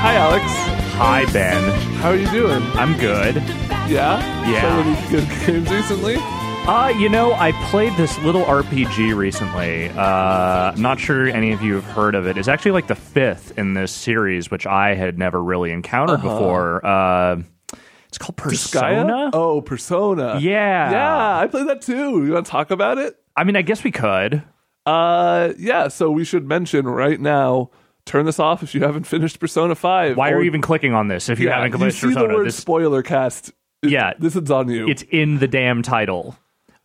Hi, Alex. Hi, Ben. How are you doing? I'm good. Yeah? Yeah. Played any good games recently? Uh, you know, I played this little RPG recently. Uh, I'm not sure any of you have heard of it. It's actually like the fifth in this series, which I had never really encountered before. Uh, it's called Persona. Gaia? Oh, Persona. Yeah. Yeah, I played that too. You want to talk about it? I mean, I guess we could. Uh, yeah, so we should mention right now turn this off if you haven't finished Persona 5. Why are Or- you even clicking on this if you yeah, haven't you finished see the Persona? word This, spoiler cast. It- Yeah. This is on you. it's in the damn title.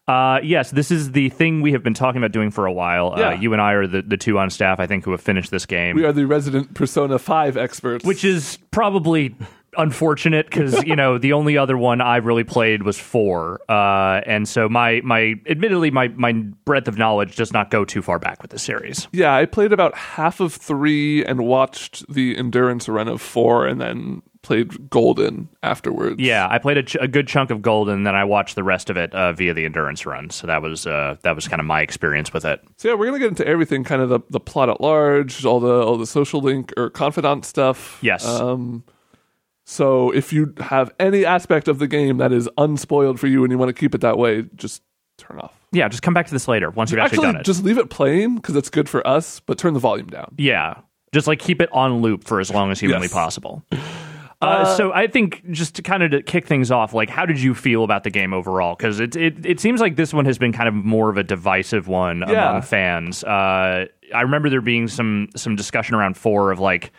Uh, yes, this is the thing we have been talking about doing for a while. Yeah. Uh, you and I are the, the two on staff, I think, who have finished this game. we are the resident Persona 5 experts. which is probably unfortunate because you know the only other one I really played was four, uh, and so my my admittedly my my breadth of knowledge does not go too far back with the series. Yeah, I played about half of three and watched the endurance run of four and then played Golden afterwards. Yeah, I played a, ch- a good chunk of Golden, and then I watched the rest of it uh, via the endurance run. So that was uh, that was kind of my experience with it. So yeah, we're gonna get into everything, kind of the, the plot at large, all the all the social link or confidant stuff. Yes. Um so if you have any aspect of the game that is unspoiled for you and you want to keep it that way, just turn off. Yeah, just come back to this later once you've actually, Actually, done it. just leave it playing because it's good for us, but turn the volume down. Yeah. Just like keep it on loop for as long as humanly Yes. possible. Uh, so I think just to kind of to kick things off, like how did you feel about the game overall? Because it, it it seems like this one has been kind of more of a divisive one Yeah. among fans. Uh, I remember there being some some discussion around four of like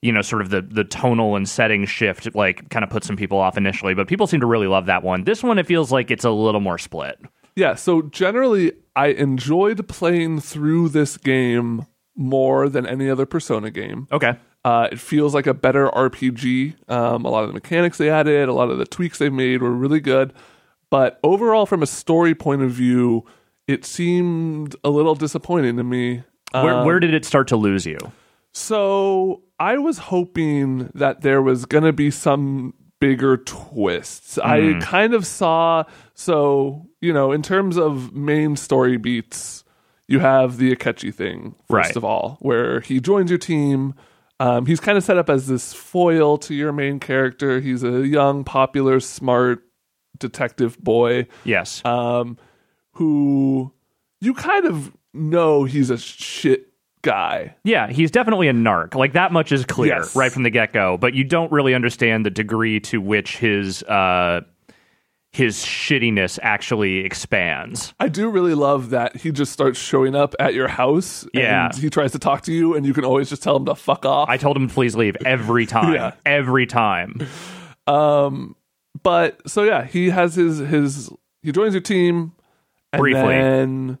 you know sort of the the tonal and setting shift like kind of put some people off initially, but people seem to really love that one. This one it feels like it's a little more split. Yeah, so generally, I enjoyed playing through this game more than any other Persona game. Okay. Uh, it feels like a better RPG. Um, a lot of the mechanics they added, a lot of the tweaks they made were really good. But overall, from a story point of view, it seemed a little disappointing to me. Where Um, where did it start to lose you? so I was hoping that there was going to be some bigger twists. I kind of saw, so, you know, in terms of main story beats, you have the Akechi thing, first Right. of all, where he joins your team. Um, he's kind of set up as this foil to your main character. He's a young, popular, smart detective boy Yes. um, who you kind of know he's a shit guy. Yeah, he's definitely a narc. Like that much is clear Yes. right from the get go. But you don't really understand the degree to which his uh, his shittiness actually expands. I do really love that he just starts showing up at your house. Yeah. And he tries to talk to you, and you can always just tell him to fuck off. I told him please leave every time. Yeah. Every time. um, but so yeah, he has his his he joins your team, and Briefly. then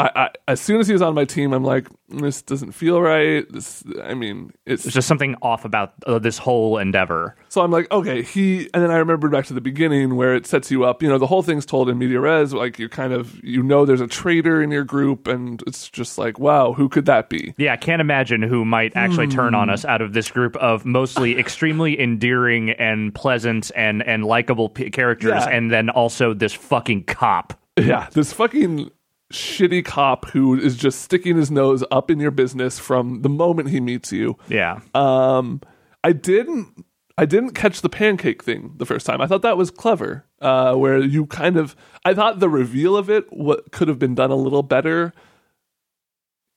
I, I as soon as he was on my team, I'm like, this doesn't feel right. This, I mean, it's There's just something off about uh, this whole endeavor. So I'm like, okay, he, and then I remembered back to the beginning where it sets you up. You know, the whole thing's told in media res. Like you kind of, you know, there's a traitor in your group, and it's just like, wow, who could that be? Yeah, I can't imagine who might actually turn Hmm. on us out of this group of mostly extremely endearing and pleasant and and likable p- characters, Yeah. and then also this fucking cop. Yeah, this fucking shitty cop who is just sticking his nose up in your business from the moment he meets you. Yeah. Um, I didn't. I didn't catch the pancake thing the first time. I thought that was clever, uh, where you kind of. I thought the reveal of it what could have been done a little better.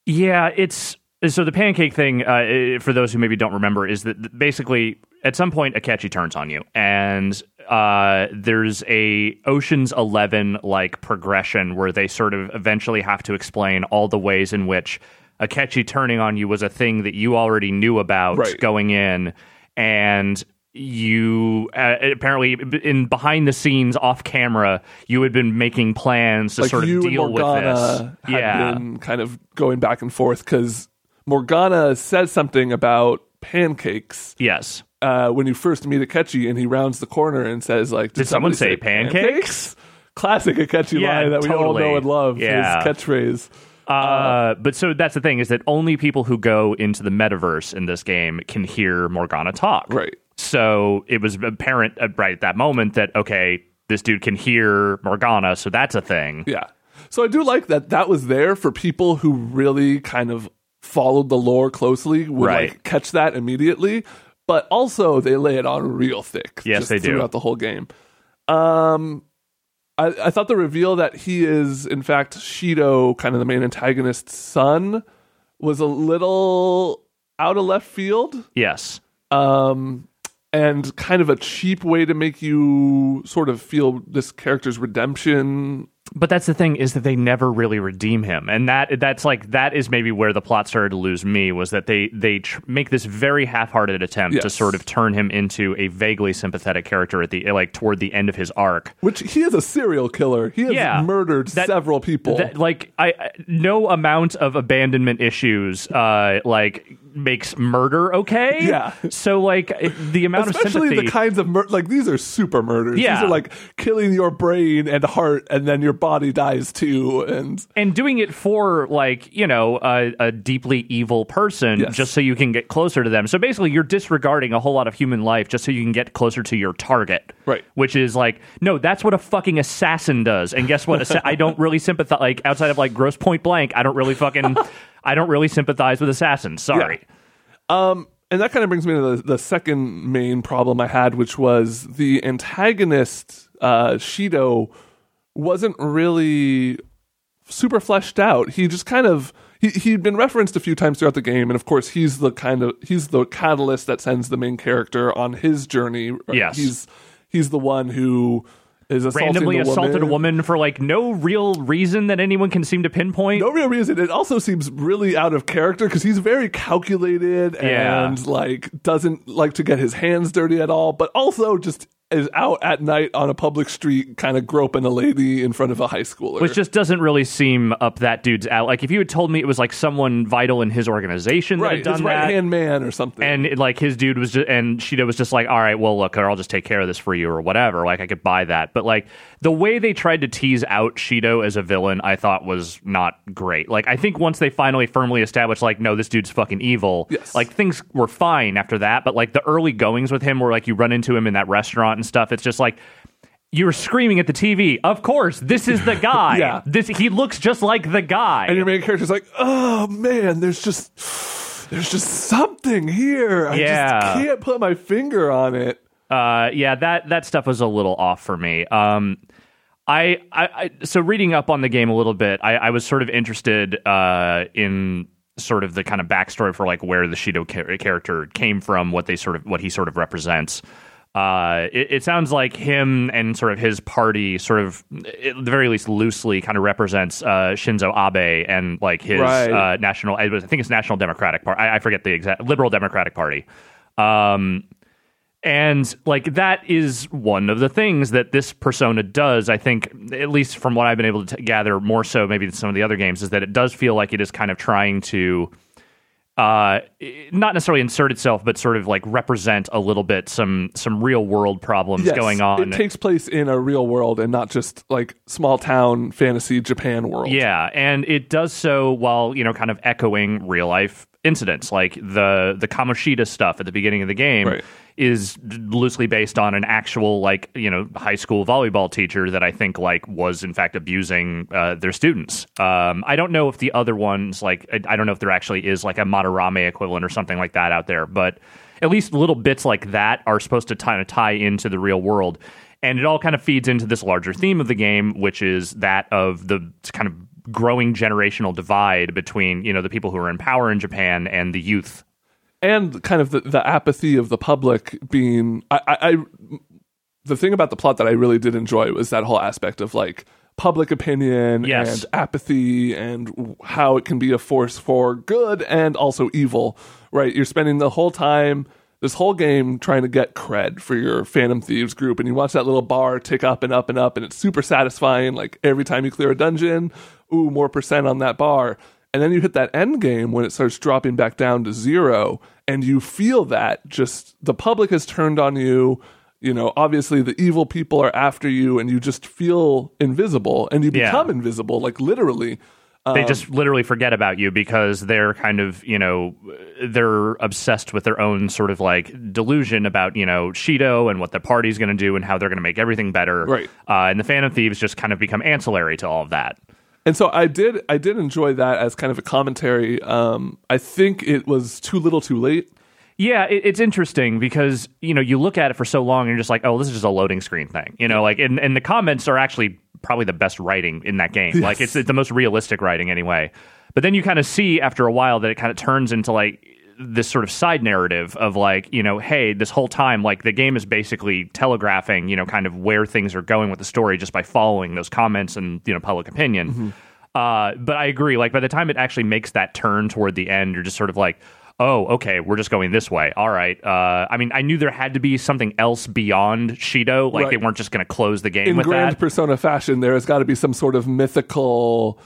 Yeah, it's so the pancake thing. Uh, for those who maybe don't remember, is that basically at some point Akechi turns on you, and uh, there's a Ocean's Eleven like progression where they sort of eventually have to explain all the ways in which Akechi turning on you was a thing that you already knew about Right. going in, and you uh, apparently in behind the scenes off camera you had been making plans to like sort of deal with this. had yeah. been kind of going back and forth because Morgana says something about pancakes yes uh, when you first meet Akechi, and he rounds the corner and says, "Like, Did someone somebody say pancakes?" Classic Akechi Yeah, line that we all know and love. Yeah. His catchphrase. Uh, but so that's the thing is that only people who go into the metaverse in this game can hear Morgana talk. Right. So it was apparent uh, right at that moment that okay, this dude can hear Morgana, so that's a thing. Yeah. So I do like that that was there for people who really kind of followed the lore closely would Right. like catch that immediately. But also they lay it on real thick. Yes, they do. throughout the whole game. Um I, I thought the reveal that he is in fact Shido, kind of the main antagonist's son, was a little out of left field. Yes. Um and kind of a cheap way to make you sort of feel this character's redemption But that's the thing is that they never really redeem him, and that that's like that is maybe where the plot started to lose me was that they they tr- make this very half-hearted attempt to sort of turn him into a vaguely sympathetic character at the like toward the end of his arc. Which he is a serial killer. He has Yeah. murdered That- several people. That, like I, I no amount of abandonment issues uh like makes murder okay. Yeah. So like the amount of Especially sympathy the kinds of mur- like these are super murders. Yeah. These are like killing your brain and heart, and then your body dies too. And and doing it for like you know a, a deeply evil person Yes. just so you can get closer to them so basically you're disregarding a whole lot of human life just so you can get closer to your target Right. which is like no that's what a fucking assassin does and guess what i don't really sympathize like outside of like gross point blank i don't really fucking i don't really sympathize with assassins sorry um, and that kind of brings me to the, the second main problem I had, which was the antagonist uh, Shido wasn't really super fleshed out. He just kind of he he'd been referenced a few times throughout the game, and of course he's the kind of he's the catalyst that sends the main character on his journey. Yes. he's he's the one who is assaulting randomly assaulted woman. a woman for like no real reason that anyone can seem to pinpoint No real reason. It also seems really out of character because he's very calculated Yeah. and like doesn't like to get his hands dirty at all, but also just is out at night on a public street, kind of groping a lady in front of a high schooler. which just doesn't really seem up that dude's out. Like if you had told me it was like someone vital in his organization that right, had done right hand man or something. and it, like his dude was just, and Shido was just like, all right, well look, I'll just take care of this for you or whatever. Like I could buy that, but like the way they tried to tease out Shido as a villain, I thought was not great. Like I think once they finally firmly established, like no, this dude's fucking evil. Yes. Like things were fine after that, but like the early goings with him, where like you run into him in that restaurant and stuff, it's just like. You were screaming at the TV. Of course, this is the guy. Yeah. This he looks just like the guy. and your main character's like, oh man, there's just there's just something here. I Yeah. just can't put my finger on it. uh, yeah, that that stuff was a little off for me. Um, I, I, I so reading up on the game a little bit, I, I was sort of interested uh, in sort of the kind of backstory for like where the Shido char- character came from, what they sort of what he sort of represents. Uh, it, it sounds like him and sort of his party, sort of at the very least loosely, kind of represents uh, Shinzo Abe and like his Right. uh, national. I think it's National Democratic Party. I, I forget the exact Liberal Democratic Party. Um, and like that is one of the things that this persona does. I think, at least from what I've been able to t- gather, more so maybe than some of the other games, is that it does feel like it is kind of trying to, uh, not necessarily insert itself, but sort of like represent a little bit some some real world problems Yes, going on. It takes place in a real world and not just like small town fantasy Japan world. Yeah, and it does so while you know, kind of echoing real life incidents, like the the Kamoshida stuff at the beginning of the game Right. is loosely based on an actual like you know high school volleyball teacher that I think like was in fact abusing uh, their students. Um, I don't know if the other ones like I, I don't know if there actually is like a Madarame equivalent or something like that out there, but at least little bits like that are supposed to kind of tie into the real world. And it all kind of feeds into this larger theme of the game, which is that of the kind of growing generational divide between, you know, the people who are in power in Japan and the youth. and kind of the, the apathy of the public being I, I, I the thing about the plot that I really did enjoy was that whole aspect of like public opinion Yes. and apathy and how it can be a force for good and also evil right you're spending the whole time this whole game trying to get cred for your phantom thieves group and you watch that little bar tick up and up and up and it's super satisfying like every time you clear a dungeon ooh more percent on that bar and then you hit that end game when it starts dropping back down to zero and you feel that just the public has turned on you you know obviously the evil people are after you and you just feel invisible and you Yeah. become invisible like literally they just literally forget about you because they're kind of you know they're obsessed with their own sort of like delusion about you know Shido and what the party's going to do and how they're going to make everything better. Right. Uh, and the Phantom Thieves just kind of become ancillary to all of that. And so I did I did enjoy that as kind of a commentary. Um, I think it was too little, too late. Yeah, it, it's interesting because you know you look at it for so long and you're just like, oh, this is just a loading screen thing. You know, like and, and the comments are actually probably the best writing in that game. Like it's, it's the most realistic writing anyway. But then you kind of see after a while that it kind of turns into like this sort of side narrative of like you know hey this whole time like the game is basically telegraphing you know kind of where things are going with the story just by following those comments and you know public opinion. Uh, but i agree like by the time it actually makes that turn toward the end you're just sort of like oh okay we're just going this way. All right uh, i mean i knew there had to be something else beyond shido. Like Right. they weren't just going to close the game In with grand that. persona fashion, there has got to be some sort of mythical,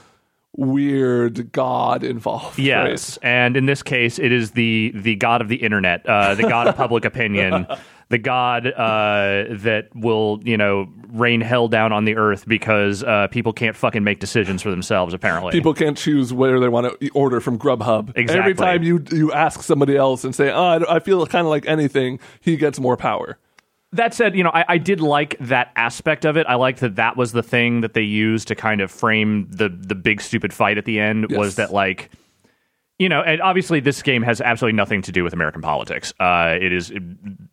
weird god involved. Yes, and in this case, it is the the god of the internet, uh, the god of public opinion, the god uh, that will you know rain hell down on the earth because uh, people can't fucking make decisions for themselves. Apparently, People can't choose where they want to order from Grubhub. Every time you you ask somebody else and say, "Oh, I, I feel kind of like anything," he gets more power. That said, you know, I, I did like that aspect of it. I liked that that was the thing that they used to kind of frame the the big stupid fight at the end. Yes. Was that like, you know, and obviously this game has absolutely nothing to do with American politics. Uh, it is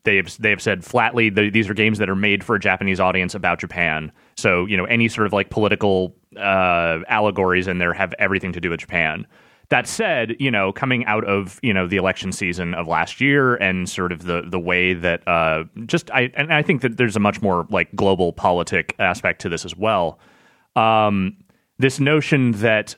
they have they have said flatly that these are games that are made for a Japanese audience about Japan. So you know, any sort of like political uh, allegories in there have everything to do with Japan. That said, you know, coming out of you know the election season of last year and sort of the the way that uh, just I and I think that there's a much more like global politic aspect to this as well. Um, this notion that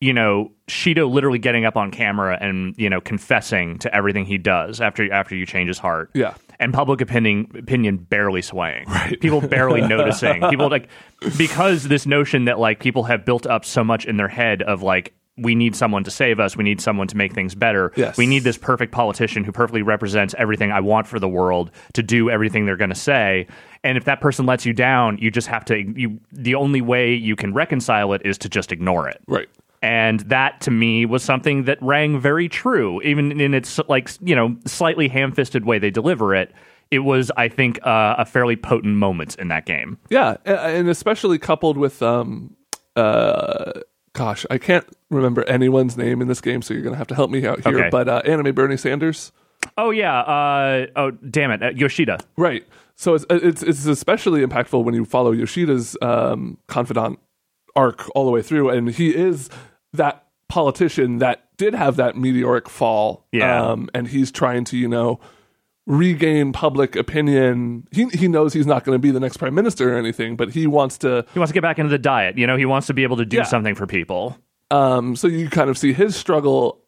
you know Shido literally getting up on camera and you know confessing to everything he does after after you change his heart. Yeah. And public opinion opinion barely swaying. Right. People barely noticing. People like because this notion that like people have built up so much in their head of like we need someone to save us. We need someone to make things better. Yes. We need this perfect politician who perfectly represents everything I want for the world to do everything they're going to say. And if that person lets you down, you just have to. You the only way you can reconcile it is to just ignore it. Right. And that to me was something that rang very true, even in its like you know slightly ham-fisted way they deliver it. It was, I think, uh, a fairly potent moment in that game. Yeah, and especially coupled with um uh gosh, I can't remember anyone's name in this game, so you're gonna have to help me out here. Okay. But uh, anime Bernie Sanders, Oh yeah. Uh, oh damn it, uh, Yoshida. right? So it's it's it's especially impactful when you follow Yoshida's um, confidant arc all the way through, and he is that politician that did have that meteoric fall. Yeah. um, and he's trying to you know regain public opinion. He he knows he's not going to be the next prime minister or anything, but he wants to He wants to get back into the diet. You know, he wants to be able to do Yeah. something for people. Um, so you kind of see his struggle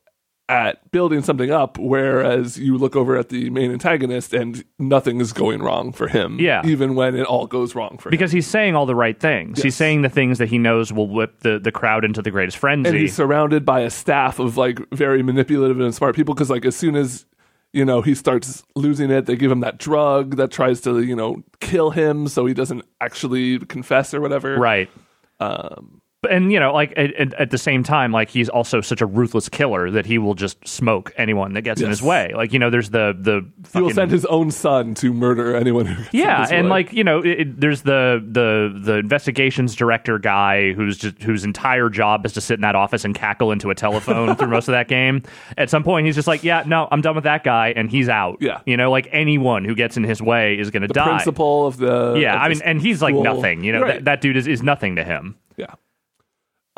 at building something up, whereas you look over at the main antagonist and nothing is going wrong for him. Yeah. Even when it all goes wrong for him. Because he's saying all the right things. Yes. He's saying the things that he knows will whip the, the crowd into the greatest frenzy. And he's surrounded by a staff of like very manipulative and smart people because like as soon as you know he starts losing it, they give him that drug that tries to, you know, kill him so he doesn't actually confess or whatever. right. Um And you know, like at, at- the same time, like he's also such a ruthless killer that he will just smoke anyone that gets in his way. Like you know, there's the the he will send his own son to murder anyone who gets in yeah, and way. like you know, it, it- there's the the the investigations director guy who's just whose entire job is to sit in that office and cackle into a telephone through most of that game. At some point, he's just like, "Yeah, no, I'm done with that guy," and he's out. Yeah. you know, like anyone who gets in his way is going to the die. principal of the Yeah, of I mean, and he's like school. nothing. You know, Right. that, that dude is, is nothing to him.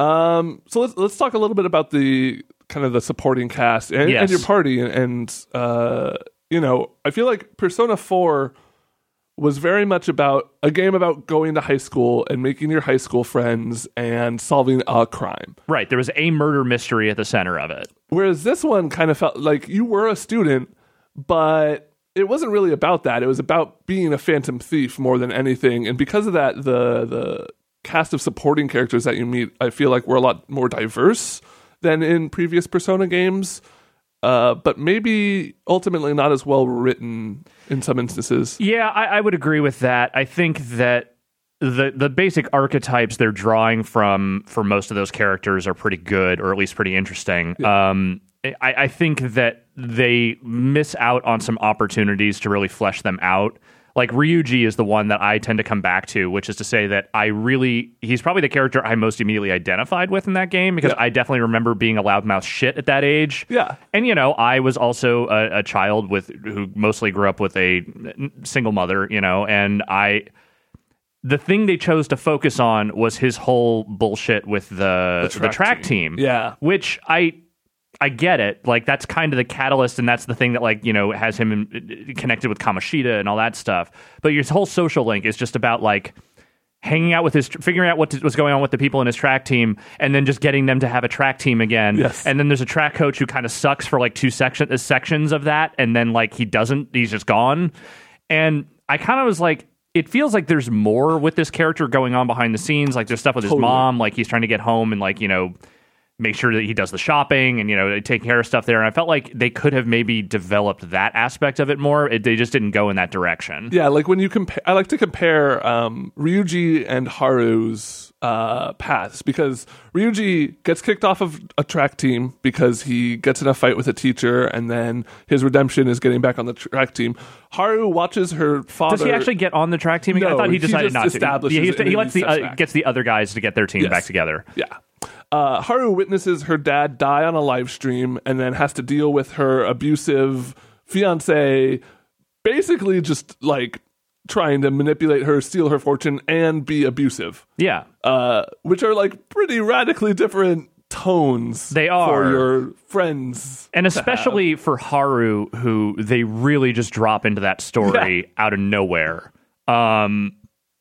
Um. So let's let's talk a little bit about the kind of the supporting cast and, Yes. and your party and, and uh you know I feel like Persona Four was very much about a game about going to high school and making your high school friends and solving a crime. Right. There was a murder mystery at the center of it. Whereas this one kind of felt like you were a student, but it wasn't really about that. It was about being a phantom thief more than anything. And because of that, the the cast of supporting characters that you meet, I feel like were a lot more diverse than in previous Persona games. Uh, but maybe ultimately not as well written in some instances. Yeah, I, I would agree with that. I think that the the basic archetypes they're drawing from for most of those characters are pretty good, or at least pretty interesting. Um, I, I think that they miss out on some opportunities to really flesh them out. Like Ryuji is the one that I tend to come back to, which is to say that I really he's probably the character I most immediately identified with in that game because Yeah. I definitely remember being a loudmouth shit at that age. Yeah. And you know, I was also a, a child with who mostly grew up with a single mother, you know, and I the thing they chose to focus on was his whole bullshit with the the track, track team. Yeah. Which I I get it. Like that's kind of the catalyst and that's the thing that like, you know, has him in, connected with Kamoshida and all that stuff. But your whole social link is just about like hanging out with his figuring out what was going on with the people in his track team and then just getting them to have a track team again Yes. and then there's a track coach who kind of sucks for like two section, uh, sections of that and then like he doesn't he's just gone and i kind of was like it feels like there's more with this character going on behind the scenes like there's stuff with his mom like he's trying to get home and like you know make sure that he does the shopping and you know taking care of stuff there and i felt like they could have maybe developed that aspect of it more it, they just didn't go in that direction Yeah, like when you compare, I like to compare um, Ryuji and Haru's uh, paths because Ryuji gets kicked off of a track team because he gets in a fight with a teacher, and then his redemption is getting back on the track team. Haru watches her father. does he actually get on the track team again? I thought he he decided just not to. Yeah, he, he lets the uh, gets the other guys to get their team Yes. back together. Yeah. Uh, Haru witnesses her dad die on a live stream and then has to deal with her abusive fiance, basically just like trying to manipulate her, steal her fortune, and be abusive, Yeah. uh, which are like pretty radically different tones. They are for your friends, And especially for Haru, who they really just drop into that story out of nowhere, um,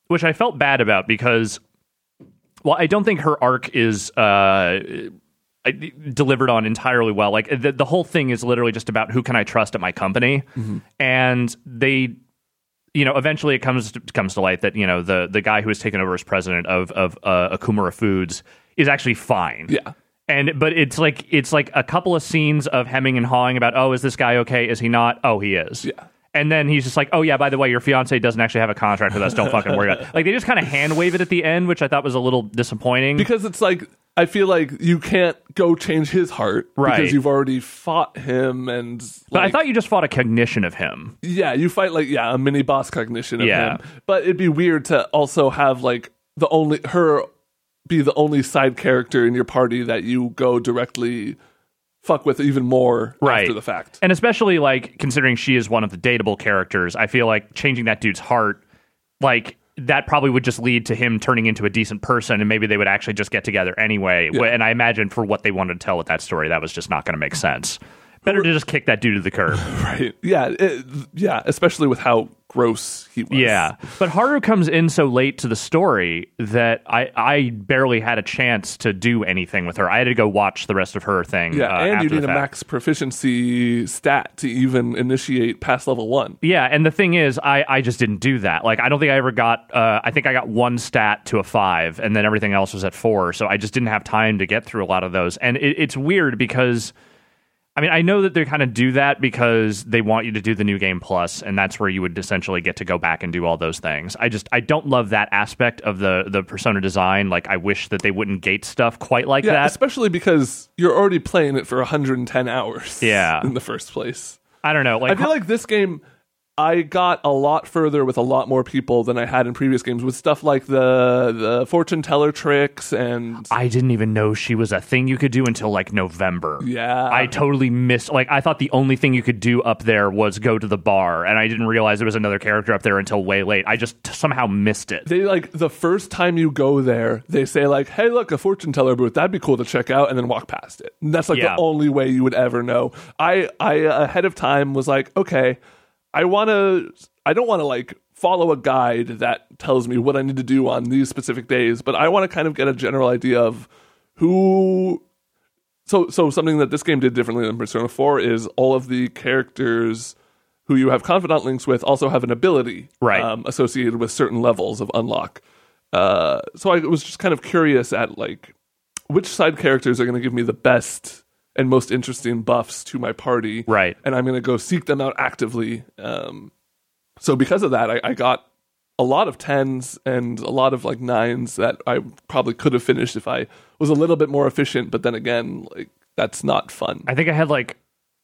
which I felt bad about because, well, I don't think her arc is uh, I- delivered on entirely well. Like the, the whole thing is literally just about who can I trust at my company, and they. You know, eventually it comes to, comes to light that you know the the guy who has taken over as president of of uh, Okumura Foods is actually fine. Yeah. And but it's like it's like a couple of scenes of hemming and hawing about oh is this guy okay is he not oh he is Yeah. And then he's just like oh yeah by the way your fiance doesn't actually have a contract with us don't fucking worry about it like they just kind of hand wave it at the end which I thought was a little disappointing because it's like I feel like you can't go change his heart Right. because you've already fought him and. but I thought you just fought a cognition of him Yeah, you fight like yeah, a mini boss cognition of Yeah. him. But it'd be weird to also have like the only her be the only side character in your party that you go directly fuck with even more Right. after the fact. and especially like considering she is one of the dateable characters I feel like changing that dude's heart like that probably would just lead to him turning into a decent person and maybe they would actually just get together anyway Yeah. and i imagine for what they wanted to tell with that story that was just not going to make sense better to just kick that dude to the curb Right. Yeah, it, yeah, especially with how gross he was. yeah but haru comes in so late to the story that i i barely had a chance to do anything with her i had to go watch the rest of her thing Yeah, uh, and you need a max proficiency stat to even initiate past level 1. Yeah, and the thing is, I, I just didn't do that. Like, I don't think I ever got. Uh, I think I got one stat to a five, and then everything else was at four. So I just didn't have time to get through a lot of those. And it, it's weird because, I mean, I know that they kind of do that because they want you to do the new game plus, and that's where you would essentially get to go back and do all those things. I just I don't love that aspect of the the persona design. Like, I wish that they wouldn't gate stuff quite like Yeah, that. especially because you're already playing it for 110 hours. Yeah. in the first place. I don't know. Like, I feel like this game, I got a lot further with a lot more people than I had in previous games with stuff like the the fortune teller tricks and I didn't even know she was a thing you could do until like November. yeah, I totally missed. Like, I thought the only thing you could do up there was go to the bar, and I didn't realize there was another character up there until way late. I just somehow missed it. they like the first time you go there, they say like, "Hey, look, a fortune teller booth. That'd be cool to check out," and then walk past it. And that's like Yeah. the only way you would ever know. I I ahead of time was like, okay, I want to. I don't want to like follow a guide that tells me what I need to do on these specific days, but I want to kind of get a general idea of who so so something that this game did differently than Persona 4 is all of the characters who you have confidant links with also have an ability Right. um, associated with certain levels of unlock. Uh, so I was just kind of curious at like which side characters are going to give me the best and most interesting buffs to my party, Right. And I'm going to go seek them out actively. Um, so because of that, I, I got a lot of tens and a lot of like nines that I probably could have finished if I was a little bit more efficient. But then again, like that's not fun. I think I had like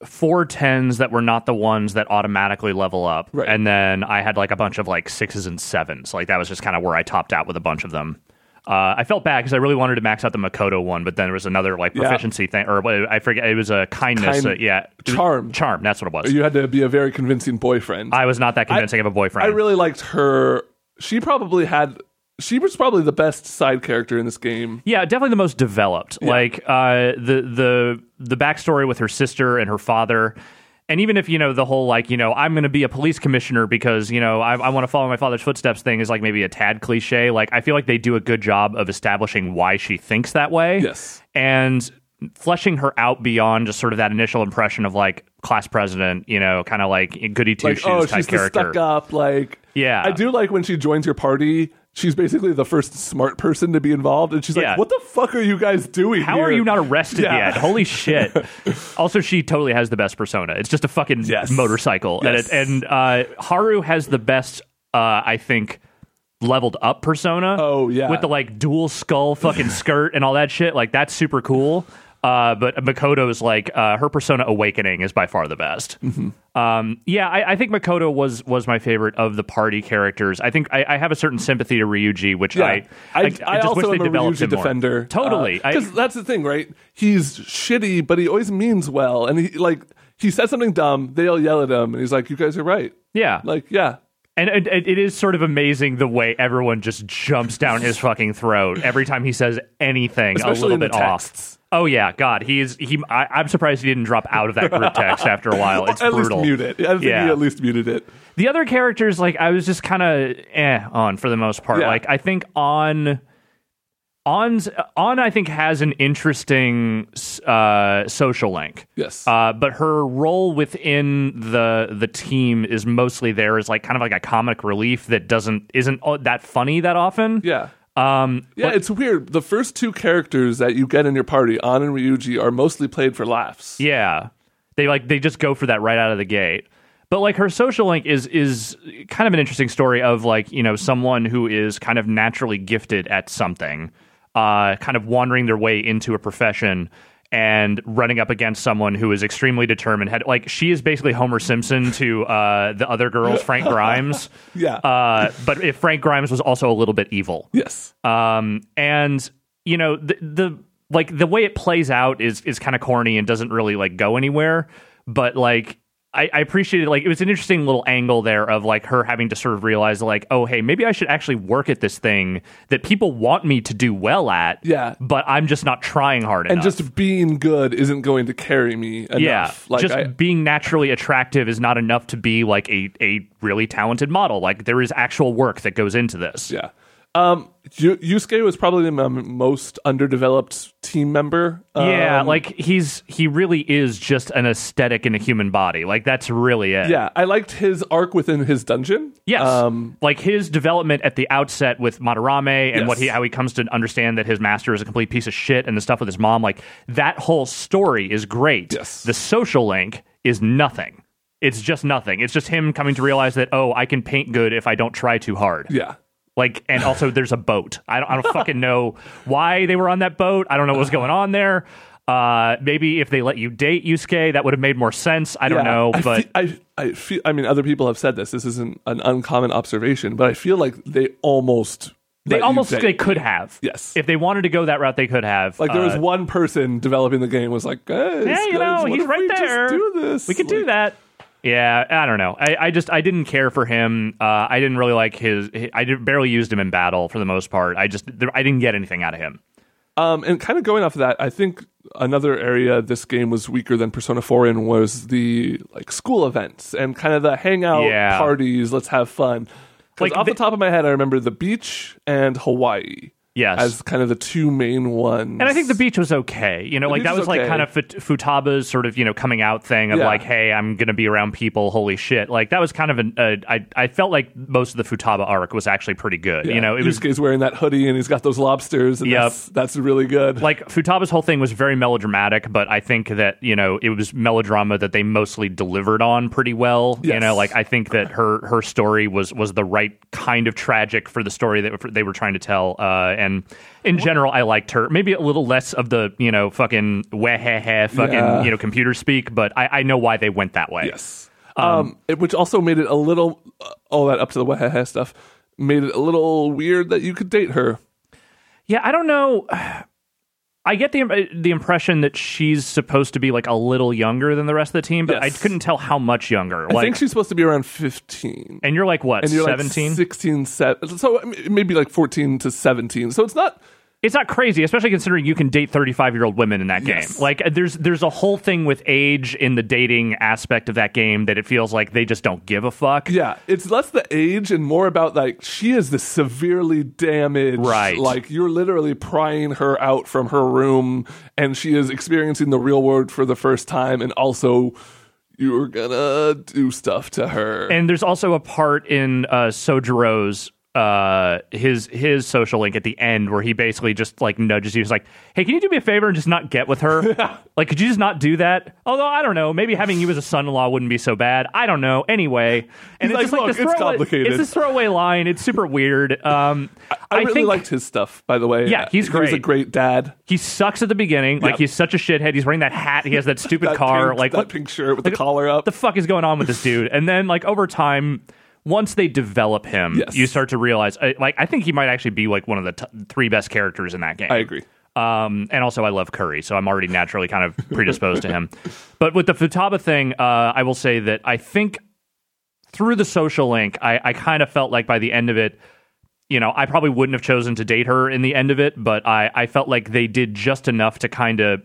four tens that were not the ones that automatically level up. Right. And then I had like a bunch of like sixes and sevens. Like that was just kind of where I topped out with a bunch of them. Uh, I felt bad because I really wanted to max out the Makoto one, but then there was another like Yeah. proficiency thing, or what- I forget. It was a kindness. Kind- uh, yeah, Charm. Charm. That's what it was. You had to be a very convincing boyfriend. I was not that convincing of a boyfriend. I really liked her. She probably had. She was probably the best side character in this game. Yeah, definitely the most developed. Like uh, the the the backstory with her sister and her father, and even if you know the whole like you know I'm going to be a police commissioner because you know I, I want to follow my father's footsteps thing is like maybe a tad cliche. Like I feel like they do a good job of establishing why she thinks that way. Yes. and fleshing her out beyond just sort of that initial impression of like class president, you know, kind of like goody two Like, shoes oh, type she's character. stuck up. Like, Yeah. I do like when she joins your party. She's basically the first smart person to be involved, and she's Yeah. like, "What the fuck are you guys doing? How here?" are you not arrested Yeah. yet? Holy shit! also, she totally has the best persona. It's just a fucking Yes. motorcycle, Yes. and it, and uh, Haru has the best, uh, I think, leveled up persona. Oh, yeah. with the like dual skull fucking skirt and all that shit. Like that's super cool. Uh, but Makoto's like uh, her persona awakening is by far the best. Mm-hmm. Um, yeah, I, I think Makoto was was my favorite of the party characters. I think I, I have a certain sympathy to Ryuji, which Yeah. I I, I, I, just also wish they developed Ryuji him more. defender. Totally, because that's the thing, right? He's shitty, but he always means well, and he like he says something dumb, they all yell at him, and he's like, "You guys are right." yeah, Like, yeah, And it, is sort of amazing the way everyone just jumps down his fucking throat every time he says anything especially a little bit off. Oh yeah, God, he's he. I, I'm surprised he didn't drop out of that group text after a while. It's at brutal. least mute it. I think Yeah. he at least muted it. The other characters, like I was just kind of eh on for the most part. Yeah. Like I think on. Ann's on, I think, has an interesting uh, social link. Yes. Uh, but her role within the the team is mostly there as like kind of like a comic relief that doesn't isn't uh, that funny that often. yeah. Um, Yeah, it's weird. The first two characters that you get in your party, Ann and Ryuji, are mostly played for laughs. yeah, they like they just go for that right out of the gate. But like her social link is is kind of an interesting story of like you know someone who is kind of naturally gifted at something, uh, kind of wandering their way into a profession and running up against someone who is extremely determined. Had like she is basically Homer Simpson to uh, the other girls, Frank Grimes. Yeah. Uh, but if Frank Grimes was also a little bit evil. yes. Um, and you know the the like the way it plays out is is kind of corny and doesn't really like go anywhere. But like I, I appreciated like it was an interesting little angle there of like her having to sort of realize like oh hey maybe I should actually work at this thing that people want me to do well at. Yeah. but I'm just not trying hard enough. and enough. just being good isn't going to carry me enough. yeah, Like just I, being naturally attractive is not enough to be like a a really talented model. Like there is actual work that goes into this. yeah. Um, Yu- Yusuke was probably the m- most underdeveloped team member. Yeah, Um, like he's he really is just an aesthetic in a human body. Like that's really it. yeah. I liked his arc within his dungeon. Yes. Um, like his development at the outset with Madarame and Yes. what he how he comes to understand that his master is a complete piece of shit and the stuff with his mom, like that whole story is great. Yes. The social link is nothing. It's just nothing. It's just him coming to realize that oh, I can paint good if I don't try too hard. yeah. Like, and also there's a boat. I don't, I don't fucking know why they were on that boat. I don't know what's going on there. Uh, maybe if they let you date Yusuke, that would have made more sense. I don't Yeah, know, I but fe- I, I feel. I mean, other people have said this. This isn't an uncommon observation, but I feel like they almost. they almost they could have. Yes. if they wanted to go that route, they could have. Like there was Uh, one person developing the game was like, guys, yeah, you guys, know, he's right there. do this. We could do that. Yeah, I don't know. I, I just I didn't care for him. Uh, I didn't really like his. I did, barely used him in battle for the most part. I just there, I didn't get anything out of him. Um, and kind of going off of that, I think another area this game was weaker than Persona 4 in was the like school events and kind of the hangout Yeah. parties. Let's have fun. Like Like, off the- the top of my head, I remember the beach and Hawaii. Yes. as kind of the two main ones. And I think the beach was okay. You know, like that was was like kind of Fut- Futaba's sort of you know coming out thing of Yeah. like, hey, I'm gonna be around people. Holy shit! Like that was kind of an. Uh, I I felt like most of the Futaba arc was actually pretty good. You know, it was Yusuke's wearing that hoodie and he's got those lobsters. And Yep. that's, that's really good. like Futaba's whole thing was very melodramatic, but I think that you know it was melodrama that they mostly delivered on pretty well. You know, like I think that her her story was was the right kind of tragic for the story that they were trying to tell. Uh, and in general, I liked her. Maybe a little less of the you know fucking weh heh heh fucking Yeah. you know computer speak, but I, I know why they went that way. Yes. Um, it, which also made it a little, all that up to the wahaha stuff, made it a little weird that you could date her. Yeah, I don't know. I get the uh, the impression that she's supposed to be like a little younger than the rest of the team, but Yes. I couldn't tell how much younger. I like, think she's supposed to be around 15. and you're like what, And you're seventeen? like 16, se- so maybe like 14 to 17. So it's not, it's not crazy, especially considering you can date 35 year old women in that Yes. game. Like there's there's a whole thing with age in the dating aspect of that game that it feels like they just don't give a fuck. yeah, it's less the age and more about like, she is the severely damaged. Right. Like you're literally prying her out from her room and she is experiencing the real world for the first time. And also, you're gonna do stuff to her. And there's also a part in uh, Sojiro's uh his his social link at the end where he basically just like nudges you. He's like hey can you do me a favor and just not get with her? Like could you just not do that? Although i don't know. Maybe having you as a son-in-law wouldn't be so bad. I don't know. Anyway and He's it's like, just like "Look, this it's complicated." it's this throwaway line. It's super weird. Um I, really think liked his stuff, by the way. Yeah, he's He was a great. great dad. he sucks at the beginning. Like he's such a shithead. He's wearing that hat. He has that stupid That car. pink, like that what pink shirt with like, the collar up. the fuck is going on with this dude? And then like over time, once they develop him, Yes. you start to realize uh, like I think he might actually be like one of the t- three best characters in that game. I agree. Um, and also I love Curry, so I'm already naturally kind of predisposed to him. But with the Futaba thing, uh, I will say that I think through the social link, I, I kind of felt like by the end of it, you know, I probably wouldn't have chosen to date her in the end of it, but I, I felt like they did just enough to kind of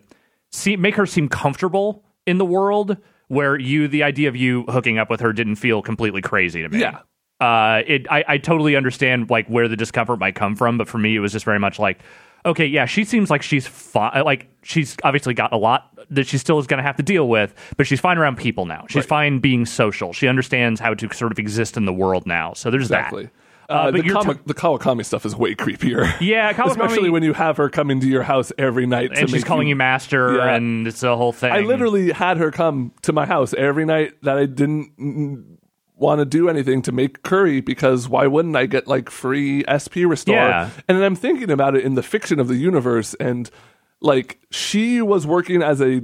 see make her seem comfortable in the world where you the idea of you hooking up with her didn't feel completely crazy to me. Yeah. Uh, it I, I totally understand like where the discomfort might come from, but for me it was just very much like, okay, yeah, she seems like she's fine. Like she's obviously got a lot that she still is going to have to deal with, but she's fine around people now. She's Right. fine being social. She understands how to sort of exist in the world now. So there's Exactly. that. Uh, Uh, the, but Kama, t- the Kawakami stuff is way creepier. Yeah, Kawakami- especially when you have her come into your house every night to and she's calling you, master, Yeah. and it's a whole thing. I literally had her come to my house every night that I didn't want to do anything to make curry because why wouldn't I get like free SP restore? Yeah. And then I'm thinking about it in the fiction of the universe and like she was working as a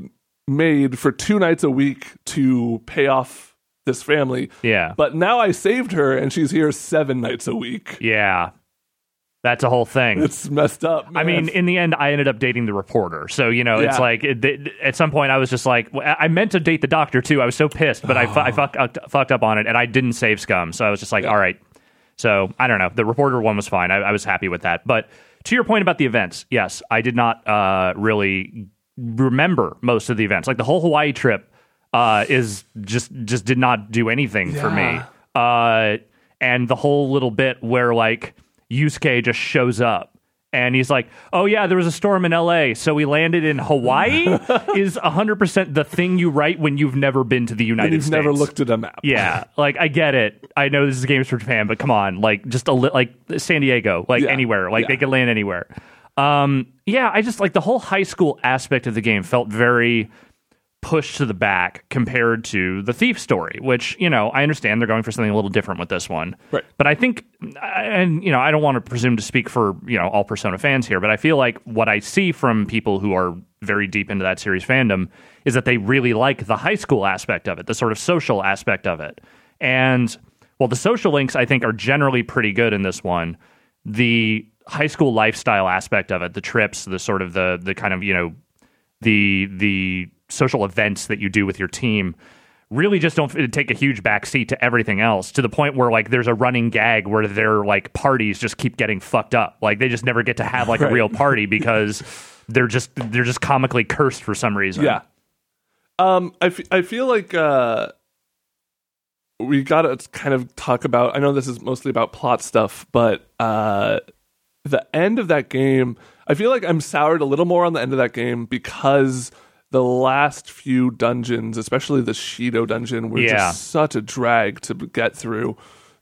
maid for two nights a week to pay off this family. Yeah. But now I saved her and she's here seven nights a week. yeah, that's a whole thing. It's messed up. I mean, in the end, I ended up dating the reporter. So you know, it's like it, it- at some point, I was just like, I meant to date the doctor too. I was so pissed, but I, fu- I fuck, uh, fucked up on it, and I didn't save scum. So I was just like, all right. So I don't know. The reporter one was fine. I, I was happy with that. But to your point about the events, yes, I did not uh, really remember most of the events. Like the whole Hawaii trip uh, is just just did not do anything for me. Uh, and the whole little bit where like Yusuke just shows up and he's like, "Oh yeah, there was a storm in L.A., so we landed in Hawaii." is hundred percent the thing you write when you've never been to the United and you've States. never looked at a map. Yeah, like I get it. I know this is games for Japan, but come on, like just a li- like San Diego, like Yeah. anywhere, like Yeah. they could land anywhere. Um, yeah, I just like the whole high school aspect of the game felt very pushed to the back compared to the thief story, which you know I understand they're going for something a little different with this one, Right. But I think, and you know, I don't want to presume to speak for you know all Persona fans here, but I feel like what I see from people who are very deep into that series fandom is that they really like the high school aspect of it, the sort of social aspect of it, and well, the social links I think are generally pretty good in this one. The high school lifestyle aspect of it, the trips, the sort of the the kind of you know the the social events that you do with your team really just don't take a huge backseat to everything else to the point where like there's a running gag where their like parties just keep getting fucked up like they just never get to have like a real party because they're just they're just comically cursed for some reason Yeah. Um, I, f- I feel like uh, we got to kind of talk about. I know this is mostly about plot stuff, but uh, the end of that game, I feel like I'm soured a little more on the end of that game because the last few dungeons, especially the Shido dungeon, were Yeah. just such a drag to get through.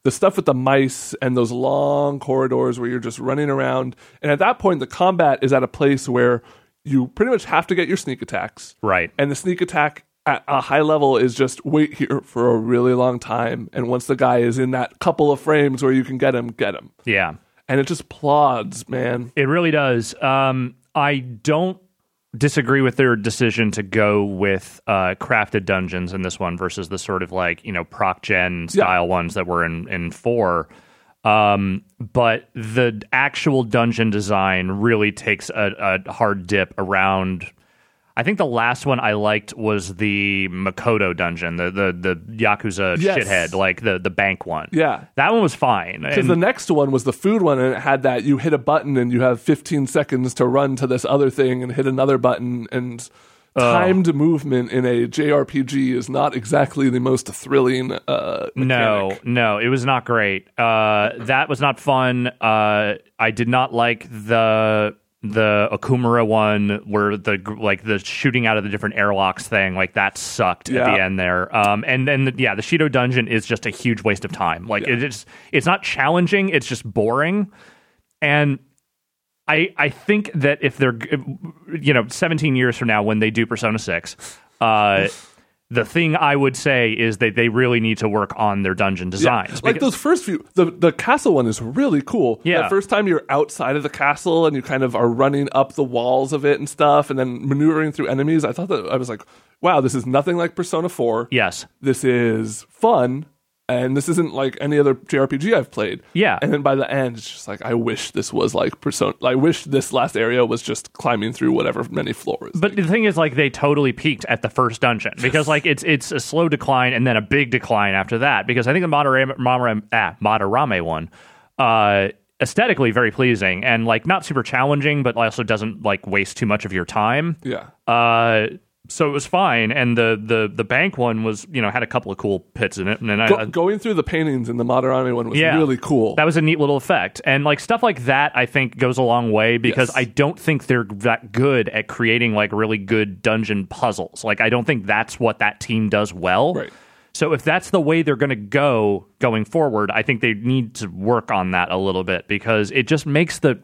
The stuff with the mice and those long corridors where you're just running around. And at that point, the combat is at a place where you pretty much have to get your sneak attacks. Right. And the sneak attack at a high level is just wait here for a really long time. And once the guy is in that couple of frames where you can get him, get him. Yeah. And it just plods, man. It really does. Um, I don't disagree with their decision to go with uh, crafted dungeons in this one versus the sort of like you know proc gen style ones that were in in four. Um, but the actual dungeon design really takes a, a hard dip around. I think the last one I liked was the Makoto dungeon, the the the Yakuza Yes. shithead, like the the bank one. Yeah. that one was fine. Because the next one was the food one, and it had that you hit a button and you have 15 seconds to run to this other thing and hit another button. And timed movement in a JRPG is not exactly the most thrilling. Uh, No, no, it was not great. Uh, that was not fun. Uh, I did not like the the Okumura one where the like the shooting out of the different airlocks thing. Like that sucked at the end there. Um, and then the, yeah, the Shido dungeon is just a huge waste of time. Like it is, it's not challenging. It's just boring. And I I think that if they're you know 17 years from now when they do Persona 6, uh, the thing I would say is that they really need to work on their dungeon designs. Like Because- those first few, the the castle one is really cool. Yeah. the first time you're outside of the castle and you kind of are running up the walls of it and stuff, and then maneuvering through enemies. I thought that I was like, wow, this is nothing like Persona Four. yes, This is fun, and this isn't like any other JRPG I've played. Yeah. and then by the end, it's just like I wish this was like Persona. I wish this last area was just climbing through whatever many floors. but the thing is, like, they totally peaked at the first dungeon because, like, it's it's a slow decline and then a big decline after that. Because I think the Madarame, Madarame, ah, Madarame one, uh, aesthetically very pleasing and like not super challenging, but also doesn't like waste too much of your time. yeah, Uh, so it was fine, and the the the bank one was you know had a couple of cool pits in it, and then I, going through the paintings in the Madarame one was Yeah. really cool. That was a neat little effect. And like stuff like that I think goes a long way because Yes. I don't think they're that good at creating like really good dungeon puzzles. Like I don't think that's what that team does well. Right. So if that's the way they're going to go going forward, I think they need to work on that a little bit because it just makes the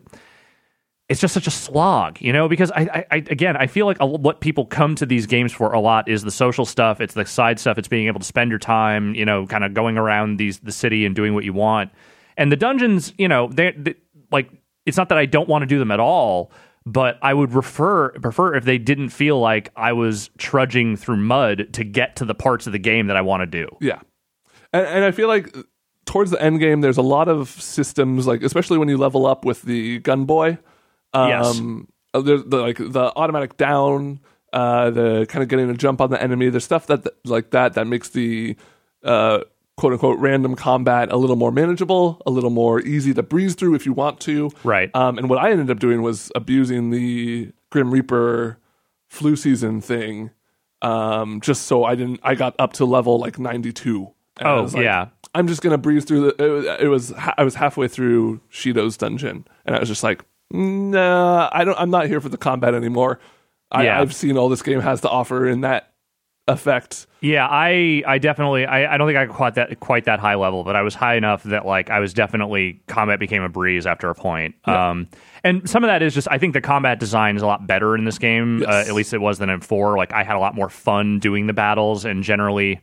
it's just such a slog, you know. Because I, I, again, I feel like what people come to these games for a lot is the social stuff. It's the side stuff. It's being able to spend your time, you know, kind of going around these the city and doing what you want. And the dungeons, you know, they they- like it's not that I don't want to do them at all, but I would refer prefer if they didn't feel like I was trudging through mud to get to the parts of the game that I want to do. Yeah, and, and I feel like towards the end game, there's a lot of systems, like especially when you level up with the gun boy. Um, Yes. uh, There's the like the automatic down, uh, the kind of getting a jump on the enemy. There's stuff that like that that makes the uh, quote unquote random combat a little more manageable, a little more easy to breeze through if you want to. Right. Um, and what I ended up doing was abusing the Grim Reaper flu season thing, um, just so I didn't. I got up to level like 92. And Oh, like, yeah. I'm just gonna breeze through the. It was, it was. I was halfway through Shido's dungeon, and I was just like, Nah, I don't. I'm not here for the combat anymore. I, Yeah. I've seen all this game has to offer in that effect. Yeah, I I definitely I, I don't think I quite that quite that high level, but I was high enough that like I was definitely combat became a breeze after a point. Um, and some of that is just I think the combat design is a lot better in this game. Yes. Uh, at least it was than in four. Like I had a lot more fun doing the battles, and generally,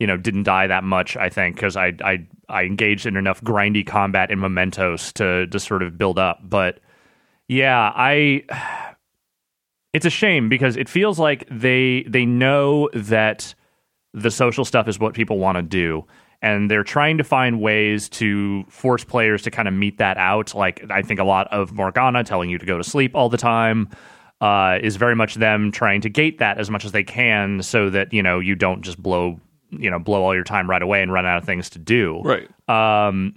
you know, didn't die that much. I think because I I I engaged in enough grindy combat in Mementos to to sort of build up. But yeah, I it's a shame because it feels like they they know that the social stuff is what people want to do and they're trying to find ways to force players to kind of meet that out like i think a lot of morgana telling you to go to sleep all the time uh, is very much them trying to gate that as much as they can so that you know you don't just blow you know blow all your time right away and run out of things to do Right. um,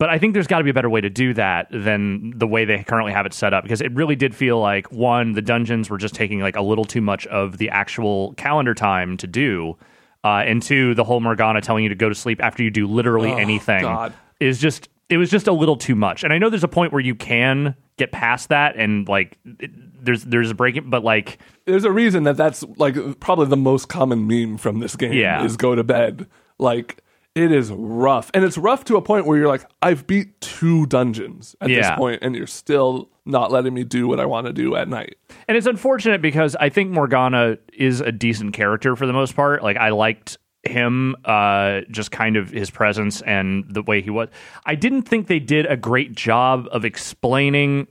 but I think there's got to be a better way to do that than the way they currently have it set up because it really did feel like one, the dungeons were just taking like a little too much of the actual calendar time to do, uh, and two, the whole Morgana telling you to go to sleep after you do literally Oh, anything God. is just it was just a little too much. And I know there's a point where you can get past that and like it, there's there's a break, but like There's a reason that that's like probably the most common meme from this game Yeah. is go to bed. Like it is rough. And it's rough to a point where you're like, I've beat two dungeons at this point, and you're still not letting me do what I want to do at night. And it's unfortunate because I think Morgana is a decent character for the most part. Like I liked him, uh, just kind of his presence and the way he was. I didn't think they did a great job of explaining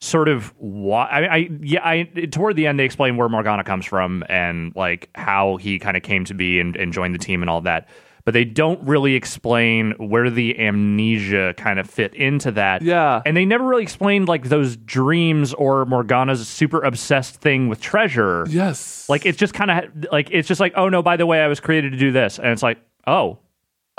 sort of why. I, I yeah, I toward the end they explain where Morgana comes from and like how he kind of came to be and, and joined the team and all that. But they don't really explain where the amnesia kind of fit into that. Yeah. And they never really explained like those dreams or Morgana's super obsessed thing with treasure. Yes. Like it's just kind of like it's just like oh no by the way I was created to do this and it's like oh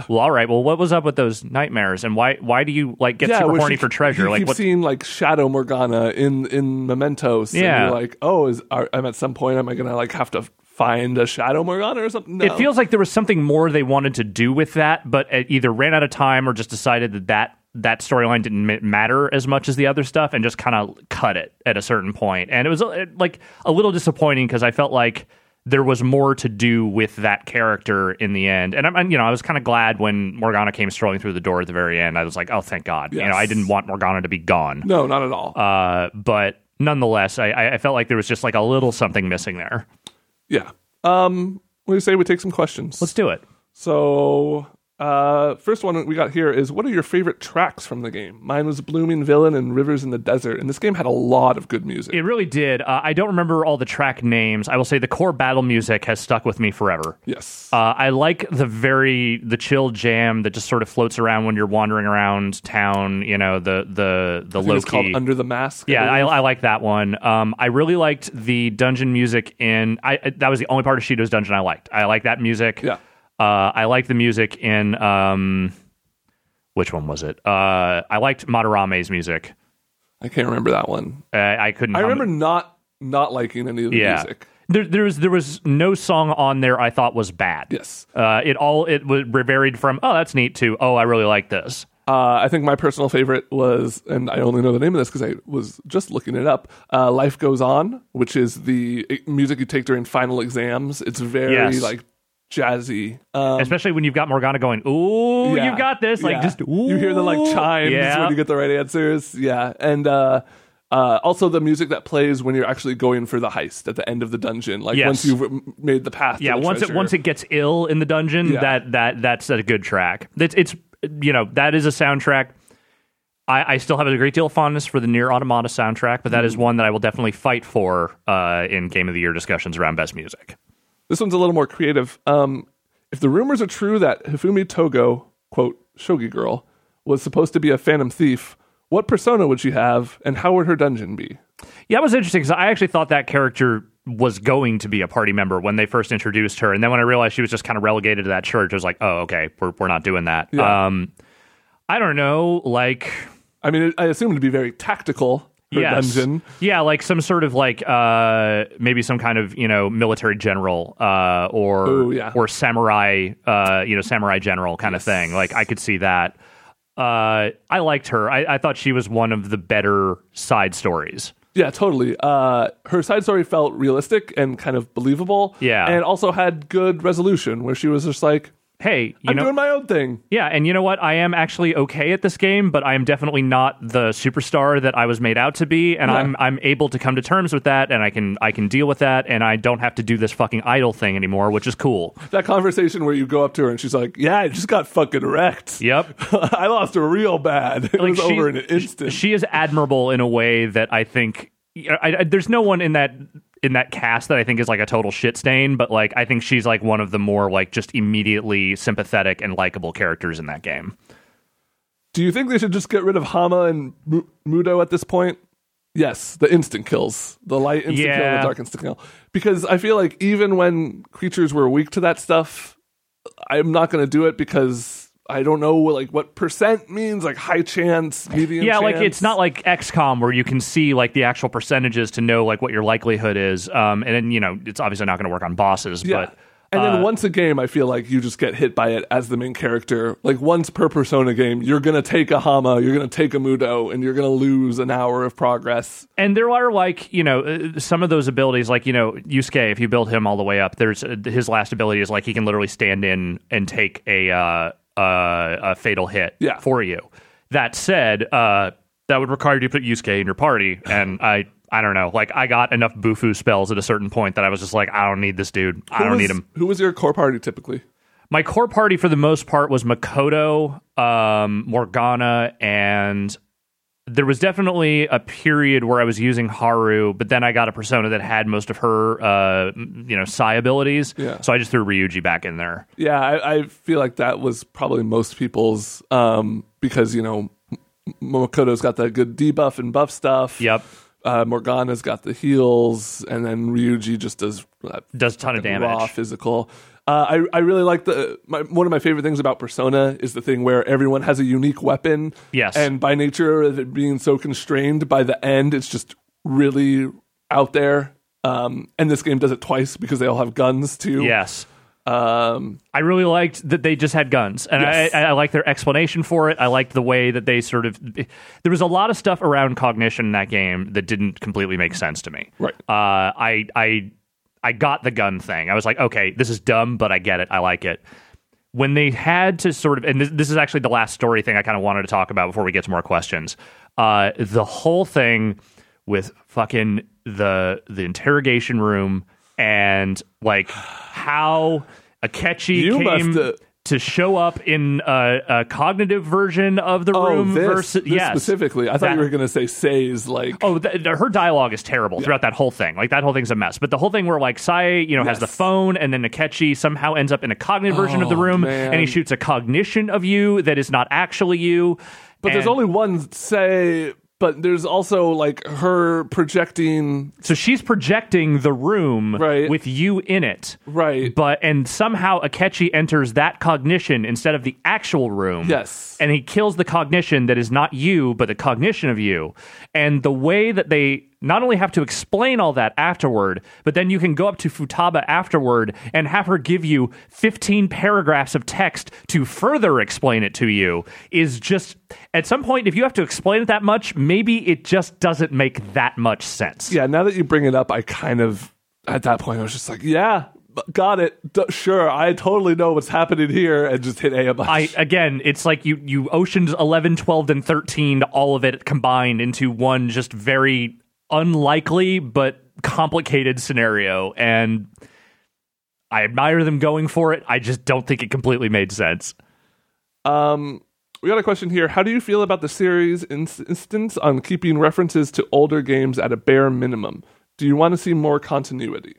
well all right well what was up with those nightmares and why why do you like get super where horny she- for treasure like what seeing like Shadow Morgana in in Mementos. and Yeah. you're like, oh, is are, I'm at some point am I gonna like have to find a Shadow Morgana or something? No. it feels like there was something more they wanted to do with that but it either ran out of time or just decided that that that storyline didn't matter as much as the other stuff and just kind of cut it at a certain point. and it was uh, like a little disappointing because I felt like there was more to do with that character in the end and I'm you know I was kind of glad when Morgana came strolling through the door at the very end I was like oh thank god you know I didn't want Morgana to be gone no, not at all. uh, but nonetheless I, I felt like there was just like a little something missing there yeah. Um, what do you say we take some questions? let's do it So, uh, first one we got here is what are your favorite tracks from the game? Mine was Blooming Villain and Rivers in the Desert, and this game had a lot of good music. It really did. Uh, I don't remember all the track names. I will say the core battle music has stuck with me forever. yes. Uh, I like the very the chill jam that just sort of floats around when you're wandering around town. You know the the the I low key. Under the Mask. yeah, I, believe. I like that one. Um, I really liked the dungeon music in. I I- that was the only part of Shido's dungeon I liked. I like that music. Yeah. Uh, I liked the music in. Um, which one was it? Uh, I liked Madarame's music. I can't remember that one. Uh, I couldn't. I hum it. remember not not liking any of the yeah. music. There, there was there was no song on there I thought was bad. Yes. Uh, it all it was varied from oh that's neat to oh I really like this. Uh, I think my personal favorite was, and I only know the name of this because I was just looking it up. Uh, Life Goes On, which is the uh, music you take during final exams. It's very Yes. like jazzy. Um, Especially when you've got Morgana going ooh yeah, you've got this like yeah. just ooh you hear the like chimes yeah. when you get the right answers. Yeah, and uh, uh, also the music that plays when you're actually going for the heist at the end of the dungeon. Like Yes. once you've made the path. to yeah the once it once it gets ill in the dungeon Yeah. that that that's a good track. It's it's you know that is a soundtrack. I, I still have a great deal of fondness for the NieR Automata soundtrack, but that Mm-hmm. is one that I will definitely fight for uh, in Game of the Year discussions around best music. This one's a little more creative. Um, if the rumors are true that Hifumi Togo, quote, Shogi Girl, was supposed to be a phantom thief, what persona would she have and how would her dungeon be? Yeah, it was interesting because I actually thought that character was going to be a party member when they first introduced her, and then when I realized she was just kind of relegated to that church, I was like, oh, okay, we're we're not doing that. Yeah. Um, I don't know, like I mean, I assume it'd be very tactical, yes. dungeon. yeah, like some sort of like uh, maybe some kind of you know military general uh, or Ooh, yeah. or samurai uh, you know samurai general kind of thing. Like I could see that. Uh, I liked her. I, I thought she was one of the better side stories. Yeah, totally. Uh, her side story felt realistic and kind of believable. Yeah. And also had good resolution where she was just like, Hey, you I'm know, doing my own thing. Yeah, and you know what? I am actually okay at this game, but I am definitely not the superstar that I was made out to be, and Yeah. I'm I'm able to come to terms with that, and I can I can deal with that, and I don't have to do this fucking idol thing anymore, which is cool. That conversation where you go up to her and she's like, Yeah, I just got fucking wrecked. Yep. I lost her real bad. It was she- over in an instant. She is admirable in a way that I think I, I, there's no one in that in that cast that I think is like a total shit stain, but like I think she's like one of the more like just immediately sympathetic and likable characters in that game. Do you think they should just get rid of Hama and Mu- Mudo at this point? Yes, the instant kills, the light instant kill, the dark instant kill. Because I feel like even when creatures were weak to that stuff, I'm not going to do it because I don't know like what percent means, like high chance, medium. yeah like it's not like xcom where you can see like the actual percentages to know like what your likelihood is um and then you know it's obviously not going to work on bosses Yeah. but And then Uh, once a game, I feel like you just get hit by it as the main character. Like once per Persona game, you're gonna take a Hama, you're gonna take a Mudo, and you're gonna lose an hour of progress. and there are like you know uh, some of those abilities like you know Yusuke if you build him all the way up there's uh, his last ability is like he can literally stand in and take a uh, uh, a fatal hit Yeah. for you that said uh, that would require you to put Yusuke in your party and I I don't know like I got enough Bufu spells at a certain point that I was just like I don't need this dude I Who don't was- need him Who was your core party typically? my core party for the most part was Makoto, um, Morgana, and there was definitely a period where I was using Haru, but then I got a persona that had most of her, uh, you know, psi abilities. Yeah. So I just threw Ryuji back in there. Yeah, I, I feel like that was probably most people's um, because you know M- Makoto's got that good debuff and buff stuff. Yep. Uh, Morgana's got the heals, and then Ryuji just does uh, Does a ton of damage. raw physical. Uh, I I really like the my, one of my favorite things about Persona is the thing where everyone has a unique weapon. Yes. and by nature of it being so constrained, by the end it's just really out there. Um, and this game does it twice because they all have guns too. Yes. Um, I really liked that they just had guns, and Yes. I, I, I liked their explanation for it. I liked the way that they sort of. There was a lot of stuff around cognition in that game that didn't completely make sense to me. Right. Uh, I I I got the gun thing. I was like, okay, this is dumb, but I get it. I like it. When they had to sort of, and this, this is actually the last story thing I kind of wanted to talk about before we get to more questions. Uh, the whole thing with fucking the the interrogation room and like how Akechi You came to show up in a, a cognitive version of the oh, room oh, this, versus this yes specifically. I thought That- you were going to say Sae's like. Oh, th- her dialogue is terrible throughout that whole thing. Like that whole thing's a mess. But the whole thing where like Sae, you know, has the phone, and then Akechi somehow ends up in a cognitive version of the Oh, room, man. and he shoots a cognition of you that is not actually you. but there's only one Sae, but there's also like her projecting. so she's projecting the room Right. with you in it. Right. But and somehow Akechi enters that cognition instead of the actual room. Yes. And he kills the cognition that is not you, but the cognition of you. And the way that they not only have to explain all that afterward, but then you can go up to Futaba afterward and have her give you 15 paragraphs of text to further explain it to you is just at some point if you have to explain it that much, maybe it just doesn't make that much sense. Yeah, now that you bring it up, I kind of at that point I was just like, yeah, got it. D- sure, I totally know what's happening here, and just hit A a. I again, it's like you you Ocean's 11, 12 and 13 all of it combined into one just very unlikely but complicated scenario and I admire them going for it. I just don't think it completely made sense. Um, we got a question here. How do you feel about the series' ins- instance on keeping references to older games at a bare minimum? Do you want to see more continuity?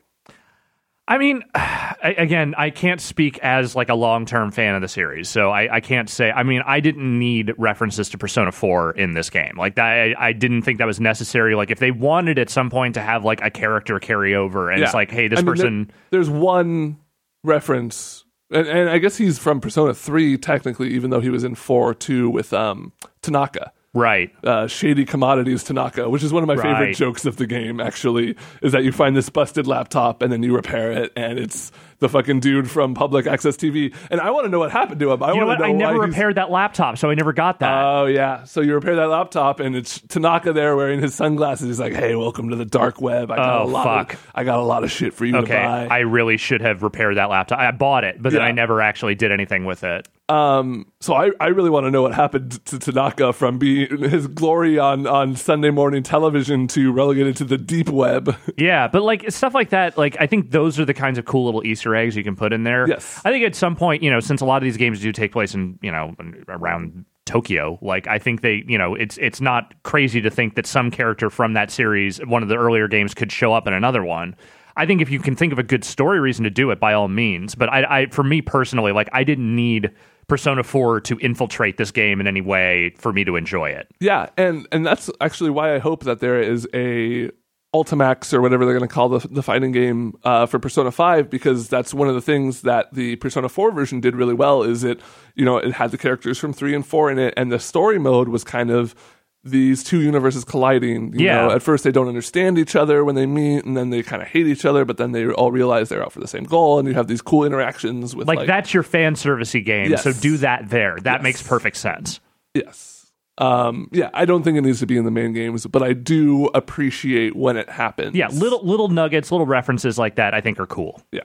I mean, I- again, I can't speak as like a long term fan of the series, so I, I can't say. I mean, I didn't need references to Persona Four in this game. Like that, I, I didn't think that was necessary. Like if they wanted at some point to have like a character carry over, and it's like, hey, this I mean, there- person. there's one reference, and, and I guess he's from Persona 3, technically, even though he was in 4 2 with um, Tanaka. Right. uh, Shady Commodities Tanaka, which is one of my favorite jokes of the game, actually, is that you find this busted laptop and then you repair it, and it's the fucking dude from Public Access TV. And I want to know what happened to him. I You know what? to I never he's- repaired that laptop, so I never got that. Oh yeah, so you repair that laptop, and it's Tanaka there wearing his sunglasses. He's like, "Hey, welcome to the dark web. I got Oh, a lot fuck. Of, I got a lot of shit for you okay, to buy." I really should have repaired that laptop. I bought it, but then I never actually did anything with it. Um, so I, I really want to know what happened to Tanaka from being his glory on, on Sunday morning television to relegated to the deep web. Yeah, but like stuff like that, like I think those are the kinds of cool little Easter eggs you can put in there. Yes. I think at some point, you know, since a lot of these games do take place in, you know, around Tokyo, like I think they, you know, it's it's not crazy to think that some character from that series, one of the earlier games, could show up in another one. I think if you can think of a good story reason to do it, by all means. But I, I for me personally, like I didn't need Persona 4 to infiltrate this game in any way for me to enjoy it. Yeah, and and that's actually why I hope that there is a Ultimax or whatever they're going to call the the fighting game uh, for Persona Five because that's one of the things that the Persona Four version did really well. Is it you know it had the characters from three and four in it, and the story mode was kind of these two universes colliding. You Yeah. know, at first they don't understand each other when they meet, and then they kind of hate each other, but then they all realize they're out for the same goal, and you have these cool interactions with Like, like, that's your fan servicey game, Yes. so do that there. That Yes. makes perfect sense. Yes. Um, yeah, I don't think it needs to be in the main games, but I do appreciate when it happens. Yeah, little little nuggets, little references like that, I think are cool. Yeah.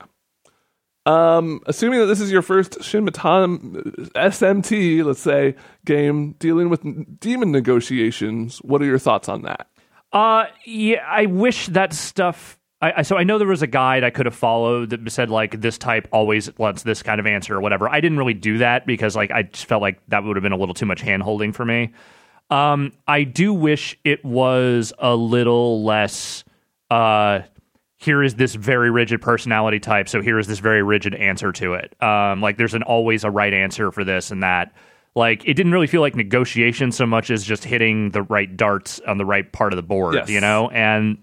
Um, assuming that this is your first Shin Megami SMT, let's say, game dealing with demon negotiations, what are your thoughts on that? Uh, yeah, I wish that stuff. I, I so I know there was a guide I could have followed that said like this type always wants this kind of answer or whatever. I didn't really do that because like I just felt like that would have been a little too much hand holding for me. Um, I do wish it was a little less. Uh, here is this very rigid personality type, so here is this very rigid answer to it. Um, like there's an always a right answer for this and that. Like it didn't really feel like negotiation so much as just hitting the right darts on the right part of the board, Yes. you know? And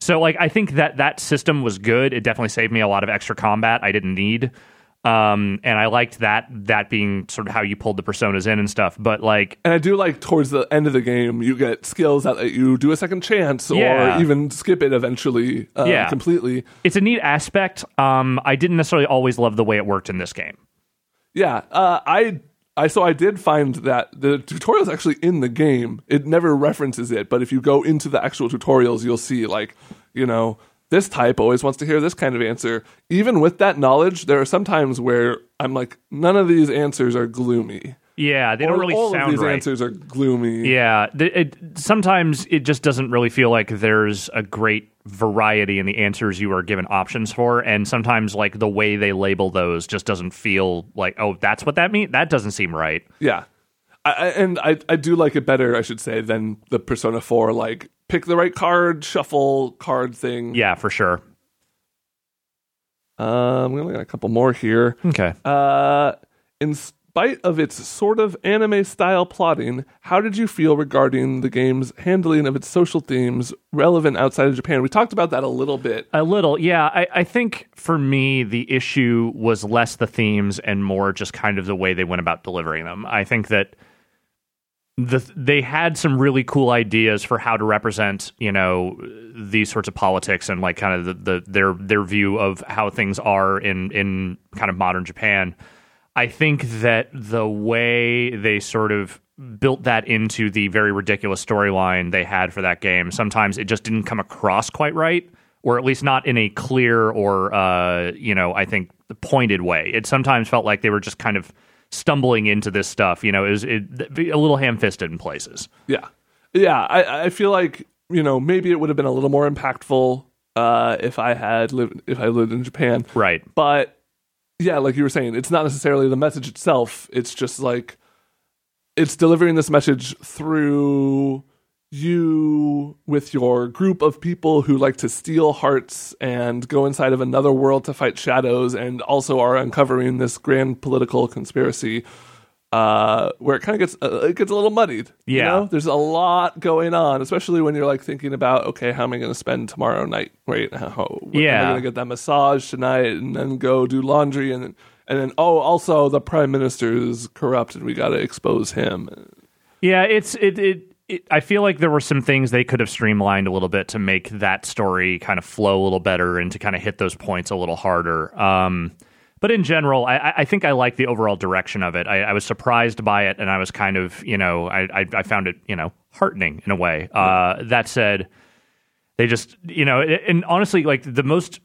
so like I think that that system was good. It definitely saved me a lot of extra combat I didn't need. Um, and I liked that that being sort of how you pulled the personas in and stuff. But like And I do like towards the end of the game, you get skills that let you do a second chance Yeah. or even skip it eventually uh, Yeah. completely. it's a neat aspect. Um, I didn't necessarily always love the way it worked in this game. Yeah, uh, I I so I did find that the tutorial is actually in the game. It never references it, but if you go into the actual tutorials, you'll see like you know this type always wants to hear this kind of answer. Even with that knowledge, there are some times where I'm like, none of these answers are gloomy. Yeah, they don't Or really all sound of these right. answers are gloomy. Yeah, it, sometimes it just doesn't really feel like there's a great variety in the answers you are given options for, and sometimes like the way they label those just doesn't feel like oh that's what that means. That doesn't seem right. Yeah. I, and I, I do like it better, I should say, than the Persona 4, like, pick the right card, shuffle card thing. Yeah, for sure. Um, we only got a couple more here. Okay. Uh, in spite of its sort of anime style plotting, how did you feel regarding the game's handling of its social themes relevant outside of Japan? We talked about that a little bit. A little, yeah. I, I think for me, the issue was less the themes and more just kind of the way they went about delivering them. I think that the they had some really cool ideas for how to represent, you know, these sorts of politics and like kind of the, the their their view of how things are in in kind of modern Japan. I think that the way they sort of built that into the very ridiculous storyline they had for that game, sometimes it just didn't come across quite right, or at least not in a clear or, uh, you know, I think pointed way. It sometimes felt like they were just kind of stumbling into this stuff. You know, it was it, a little ham fisted in places. Yeah. Yeah. I, I feel like, you know, maybe it would have been a little more impactful uh, if I had lived if I lived in Japan. Right. But yeah, like you were saying, it's not necessarily the message itself. It's just like it's delivering this message through you with your group of people who like to steal hearts and go inside of another world to fight shadows and also are uncovering this grand political conspiracy uh, where it kind of gets uh, it gets a little muddied. you Yeah. know? there's a lot going on, especially when you're like thinking about okay, how am I going to spend tomorrow night? Right? How, when am Yeah. I going to get that massage tonight and then go do laundry and then and then oh, also the prime minister is corrupt and we got to expose him. Yeah, it's it, it it. I feel like there were some things they could have streamlined a little bit to make that story kind of flow a little better and to kind of hit those points a little harder. Um, but in general, I, I- think I like the overall direction of it. I, I was surprised by it, and I was kind of, you know, I, I, I found it, you know, heartening in a way. Uh, that said, they just, you know, and honestly, like the most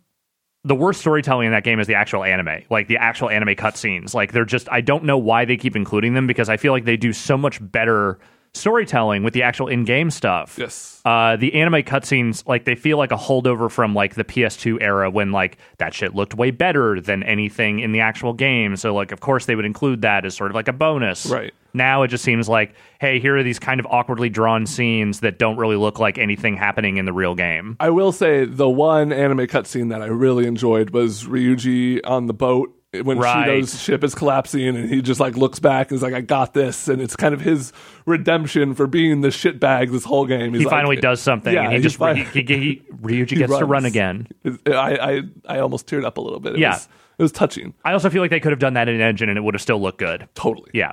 the worst storytelling in that game is the actual anime, like the actual anime cutscenes. Like they're just I don't know why they keep including them because I feel like they do so much better storytelling with the actual in-game stuff. Yes. Uh, the anime cutscenes, like they feel like a holdover from like the PS2 era when like that shit looked way better than anything in the actual game. So like, of course, they would include that as sort of like a bonus. Right. Now it just seems like, hey, here are these kind of awkwardly drawn scenes that don't really look like anything happening in the real game. I will say the one anime cutscene that I really enjoyed was Ryuji on the boat when Right. Shido's ship is collapsing and he just like looks back and is like, I got this. And it's kind of his redemption for being the shitbag this whole game. He's He like- finally does something, Yeah, and he just he, he, he, Ryuji gets to run again. I, I, I almost teared up a little bit. It Yeah. Was, it was touching. I also feel like they could have done that in engine, and it would have still looked good. Totally. Yeah,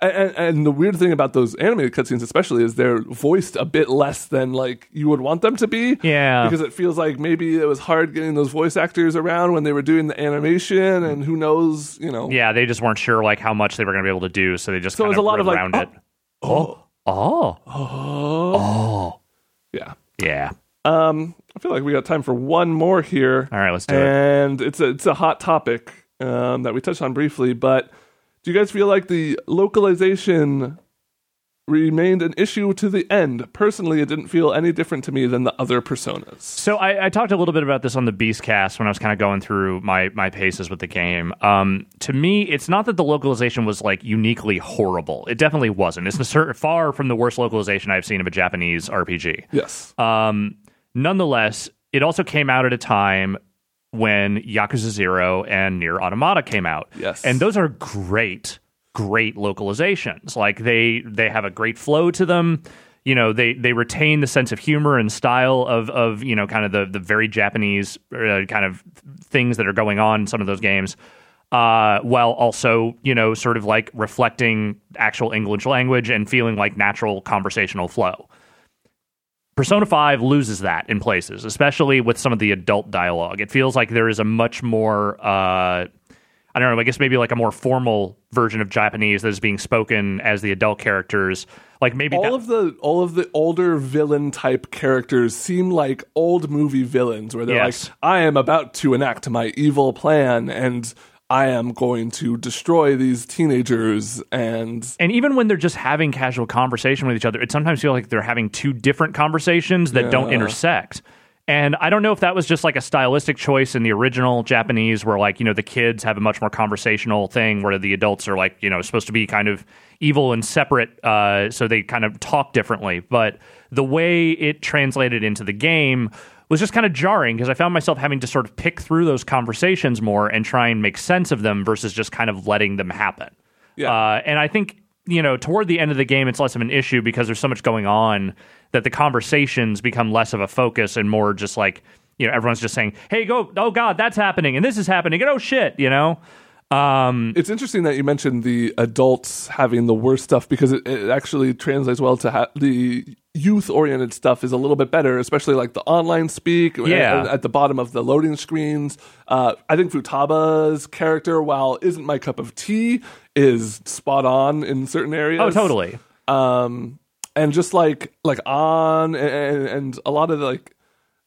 And, and, and the weird thing about those animated cutscenes, especially, is they're voiced a bit less than like you would want them to be. Yeah. because it feels like maybe it was hard getting those voice actors around when they were doing the animation, and who knows, you know. Yeah, they just weren't sure like how much they were going to be able to do, so they just So kind a lot of, like, around oh, it. Oh, oh, Oh, yeah. yeah. Um, I feel like we got time for one more here. All right, let's do it. and it's a it's a hot topic um, that we touched on briefly. But do you guys feel like the localization remained an issue to the end? Personally, it didn't feel any different to me than the other personas. So I, I talked a little bit about this on the Beastcast when I was kind of going through my my paces with the game. Um, to me, it's not that the localization was like uniquely horrible. It definitely wasn't. It's far from the worst localization I've seen of a Japanese RPG. Yes. Um, nonetheless, it also came out at a time when Yakuza Zero and NieR Automata came out. Yes. and those are great, great localizations. Like they they have a great flow to them. You know, they they retain the sense of humor and style of of you know kind of the the very Japanese uh, kind of things that are going on in some of those games. Uh, while also, you know, sort of like reflecting actual English language and feeling like natural conversational flow. Persona 5 loses that in places, especially with some of the adult dialogue. It feels like there is a much more, uh, I don't know, I guess maybe like a more formal version of Japanese that is being spoken as the adult characters. Like maybe all that- of the all of the older villain type characters seem like old movie villains where they're Yes. like I am about to enact my evil plan and I am going to destroy these teenagers and and even when they're just having casual conversation with each other, it sometimes feels like they're having two different conversations that don't intersect. And I don't know if that was just like a stylistic choice in the original Japanese, where like you know the kids have a much more conversational thing, where the adults are like you know supposed to be kind of evil and separate, uh, so they kind of talk differently. But the way it translated into the game was just kind of jarring because I found myself having to sort of pick through those conversations more and try and make sense of them versus just kind of letting them happen. Yeah. Uh, and I think, you know, toward the end of the game, it's less of an issue because there's so much going on that the conversations become less of a focus and more just like, you know, everyone's just saying, hey, go, oh God, that's happening and this is happening and oh shit, you know? Um, It's interesting that you mentioned the adults having the worst stuff because it, it actually translates well to ha- the youth oriented stuff is a little bit better, especially like the online speak Yeah. at, at the bottom of the loading screens. Uh, I think Futaba's character, while isn't my cup of tea, is spot on in certain areas. oh, totally. Um, and just like like on and, and a lot of the, like.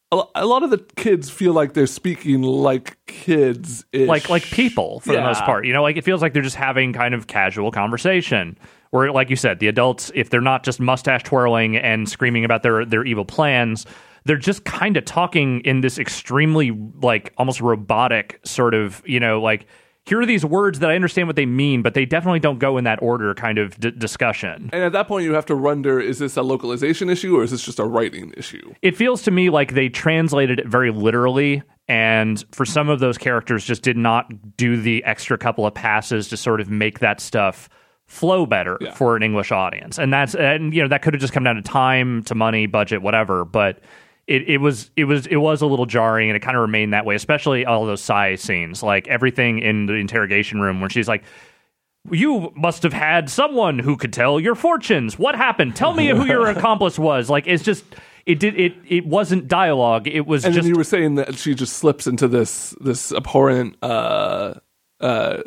A lot of the kids feel like they're speaking like kids, like like people for the most part. You know, like it feels like they're just having kind of casual conversation. Where, like you said, the adults, if they're not just mustache twirling and screaming about their their evil plans, they're just kind of talking in this extremely like almost robotic sort of you know like here are these words that I understand what they mean, but they definitely don't go in that order kind of d- discussion. And at that point, you have to wonder: is this a localization issue or is this just a writing issue? it feels to me like they translated it very literally and for some of those characters just did not do the extra couple of passes to sort of make that stuff flow better Yeah. for an english audience and that's and you know that could have just come down to time to money budget whatever but it, it was it was it was a little jarring and it kind of remained that way especially all those Sae scenes like everything in the interrogation room where she's like you must have had someone who could tell your fortunes. What happened? Tell me who your accomplice was. Like it's just it did it it wasn't dialogue. It was And just then you were saying that she just slips into this this abhorrent. Uh, uh,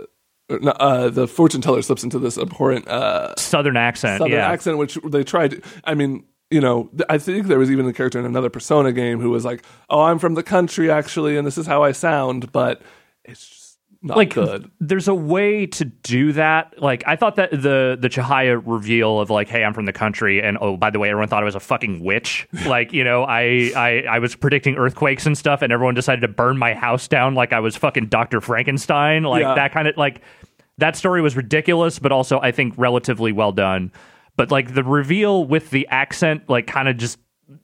uh, the fortune teller slips into this abhorrent uh, southern accent. southern yeah. accent, which they tried. I mean, you know, I think there was even a character in another Persona game who was like, "Oh, I'm from the country, actually, and this is how I sound," but it's just not like good. there's a way to do that. Like I thought that the the Chihaya reveal of like, hey, I'm from the country, and oh, by the way, everyone thought I was a fucking witch. like you know, I, I I was predicting earthquakes and stuff, and everyone decided to burn my house down like I was fucking Doctor Frankenstein. Like Yeah. that kind of like that story was ridiculous, but also I think relatively well done. But like the reveal with the accent, like kind of just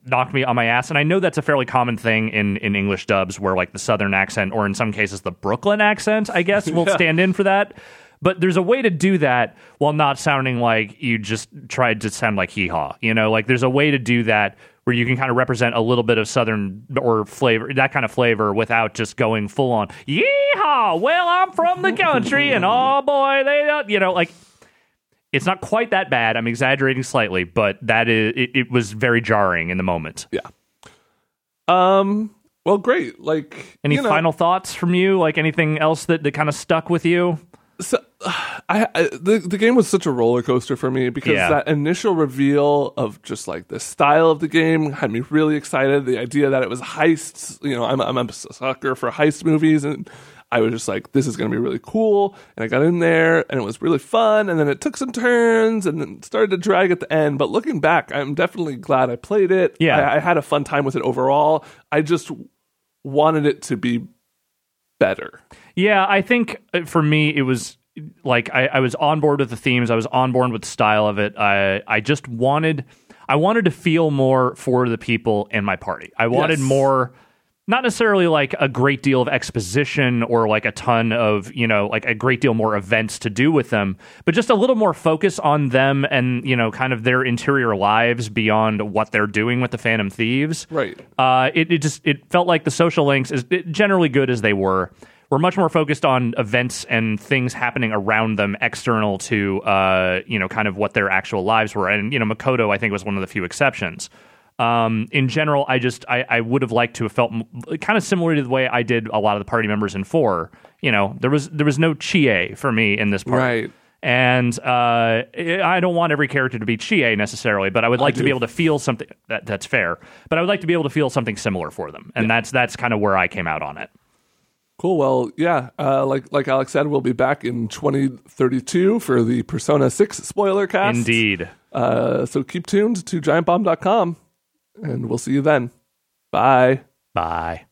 knocked me on my ass. And I know that's a fairly common thing in in English dubs, where like the Southern accent, or in some cases the Brooklyn accent, I guess, will stand in for that. But there's a way to do that while not sounding like you just tried to sound like hee haw. You know, like there's a way to do that where you can kind of represent a little bit of Southern or flavor, that kind of flavor, without just going full on yeehaw. Well, I'm from the country, and oh boy, they, don't-" you know, like it's not quite that bad. I'm exaggerating slightly, but that is it, it was very jarring in the moment. Yeah. Um. Well, great. Like, Any you know, final thoughts from you? Like anything else that, that kind of stuck with you? so, I, I the the game was such a roller coaster for me because Yeah. that initial reveal of just like the style of the game had me really excited. The idea that it was heists, you know, I'm I'm a sucker for heist movies, and I was just like, this is going to be really cool. And I got in there, and it was really fun. And then it took some turns, and then started to drag at the end. But looking back, I'm definitely glad I played it. Yeah. I, I had a fun time with it overall. I just wanted it to be better. Yeah, I think uh, for me it was like I, I was on board with the themes. I was on board with the style of it. I I just wanted I wanted to feel more for the people in my party. I wanted Yes. more not necessarily like a great deal of exposition or like a ton of, you know, like a great deal more events to do with them, but just a little more focus on them and, you know, kind of their interior lives beyond what they're doing with the Phantom Thieves. Right. Uh, it, it just it felt like the social links, is generally good as they were, were much more focused on events and things happening around them, external to uh, you know kind of what their actual lives were. And you know, Makoto I think was one of the few exceptions. Um, in general, I just I, I would have liked to have felt kind of similar to the way I did a lot of the party members in four. You know, there was there was no chie for me in this part. Right. And uh, I don't want every character to be Chie necessarily, but I would like to be able to feel something. That, that's fair, but I would like to be able to feel something similar for them, and that's that's kind of where I came out on it. Cool. Well, yeah. Uh, like like Alex said, we'll be back in 2032 for the Persona 6 spoiler cast. Indeed. Uh, so keep tuned to giantbomb.com, and we'll see you then. Bye. Bye.